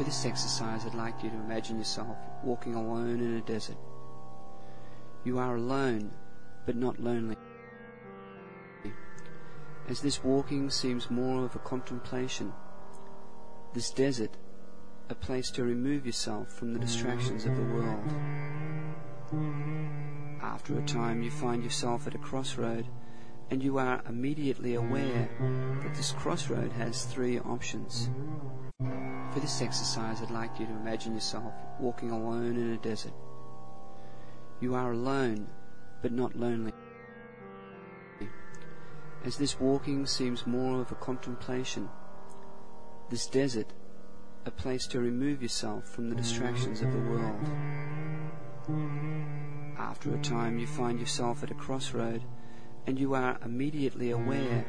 For this exercise, I'd like you to imagine yourself walking alone in a desert. You are alone, but not lonely. As this walking seems more of a contemplation, this desert, a place to remove yourself from the distractions of the world. After a time, you find yourself at a crossroad, and you are immediately aware that this crossroad has three options. For this exercise, I'd like you to imagine yourself walking alone in a desert. You are alone, but not lonely. As this walking seems more of a contemplation, this desert, a place to remove yourself from the distractions of the world. After a time, you find yourself at a crossroad, and you are immediately aware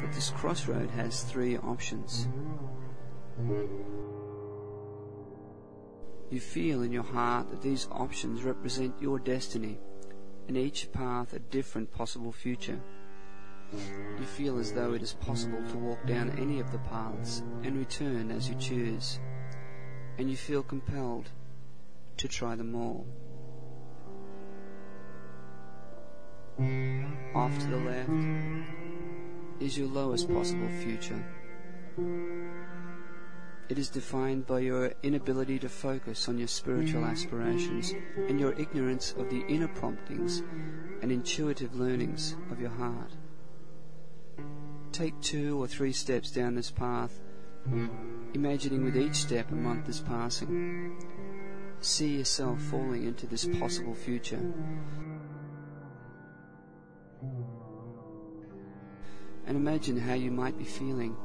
that this crossroad has three options. You feel in your heart that these options represent your destiny, and each path a different possible future. You feel as though it is possible to walk down any of the paths and return as you choose, and you feel compelled to try them all. Off to the left is your lowest possible future. It is defined by your inability to focus on your spiritual aspirations and your ignorance of the inner promptings and intuitive learnings of your heart. Take two or three steps down this path, imagining with each step a month is passing. See yourself falling into this possible future. And imagine how you might be feeling.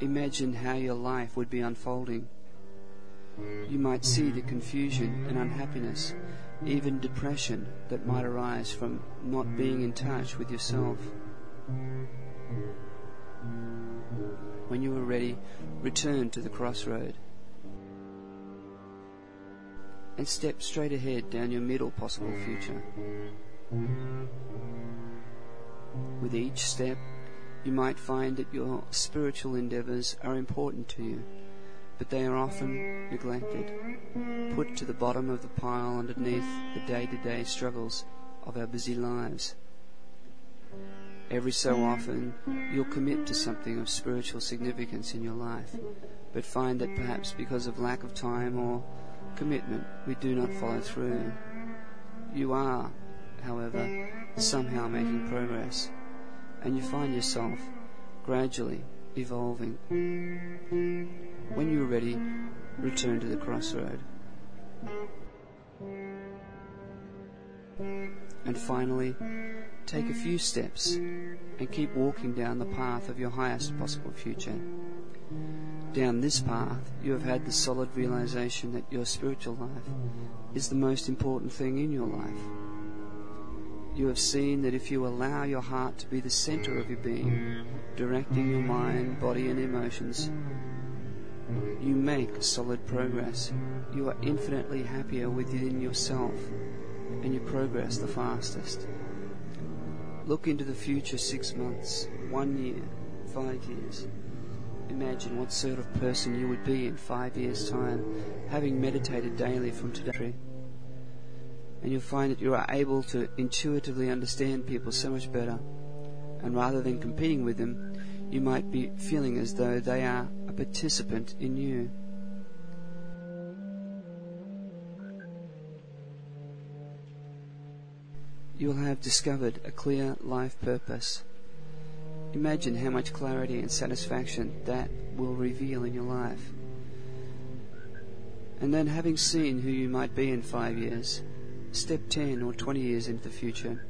Imagine how your life would be unfolding. You might see the confusion and unhappiness, even depression that might arise from not being in touch with yourself. When you are ready, return to the crossroad and step straight ahead down your middle possible future. With each step, you might find that your spiritual endeavors are important to you, but they are often neglected, put to the bottom of the pile underneath the day to day struggles of our busy lives. Every so often, you'll commit to something of spiritual significance in your life, but find that perhaps because of lack of time or commitment, we do not follow through. You are, however, somehow making progress, and you find yourself gradually evolving. When you are ready, return to the crossroad. And finally, take a few steps and keep walking down the path of your highest possible future. Down this path, you have had the solid realization that your spiritual life is the most important thing in your life. You have seen that if you allow your heart to be the center of your being, directing your mind, body, and emotions, you make solid progress. You are infinitely happier within yourself, and you progress the fastest. Look into the future six months, one year, five years. Imagine what sort of person you would be in five years' time, having meditated daily from today. And you'll find that you are able to intuitively understand people so much better. And rather than competing with them, you might be feeling as though they are a participant in you. You will have discovered a clear life purpose. Imagine how much clarity and satisfaction that will reveal in your life. And then, having seen who you might be in five years, step 10 or 20 years into the future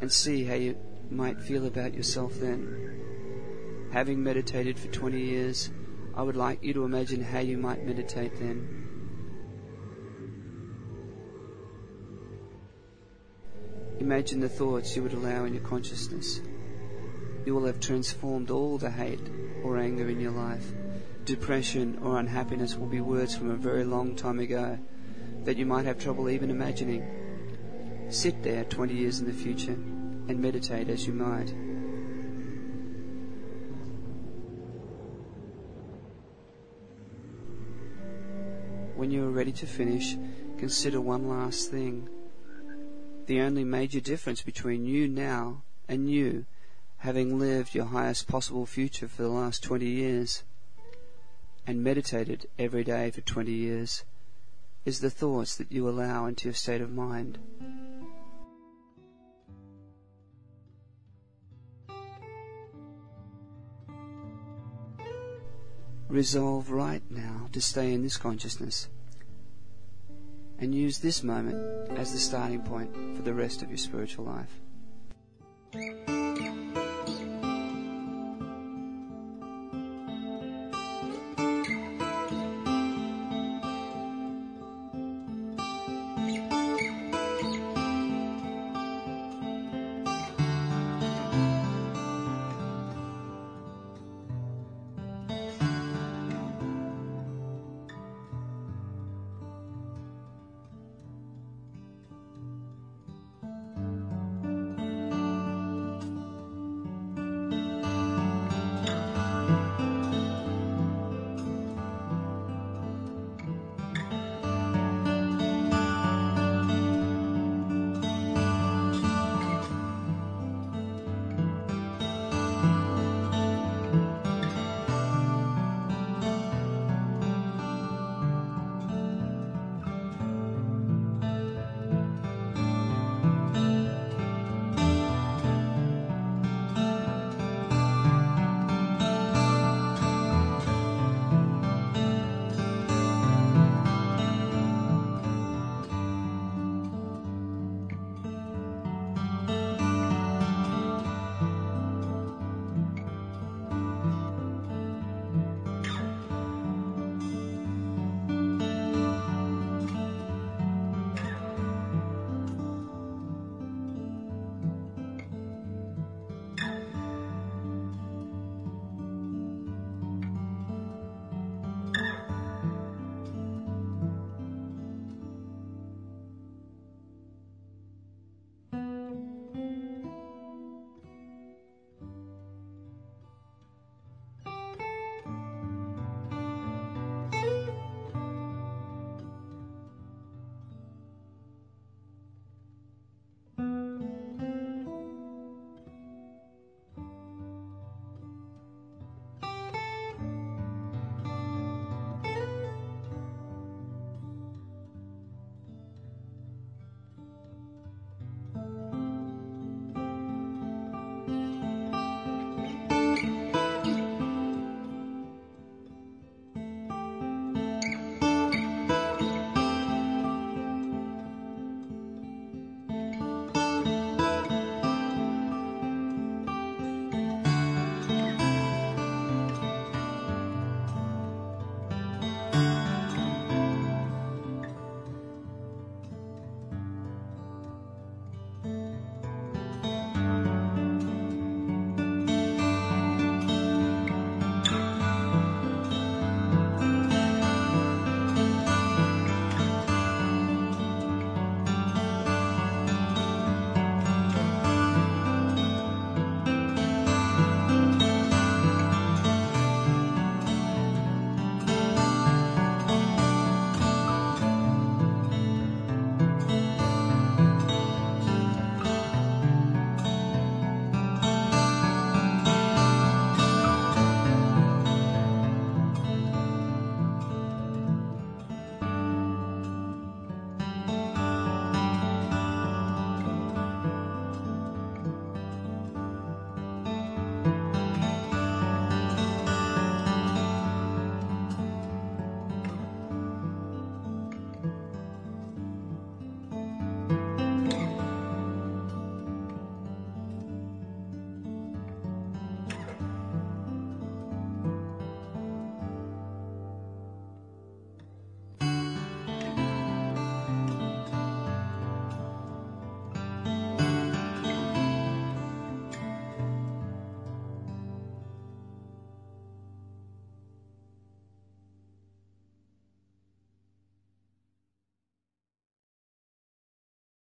and see how you might feel about yourself then. Having meditated for 20 years, I would like you to imagine how you might meditate then. Imagine the thoughts you would allow in your consciousness. You will have transformed all the hate or anger in your life. Depression or unhappiness will be words from a very long time ago that you might have trouble even imagining. Sit there 20 years in the future and meditate as you might. when you are ready to finish, consider one last thing. The only major difference between you now and you having lived your highest possible future for the last 20 years and meditated every day for 20 years is the thoughts that you allow into your state of mind. Resolve right now to stay in this consciousness and use this moment as the starting point for the rest of your spiritual life.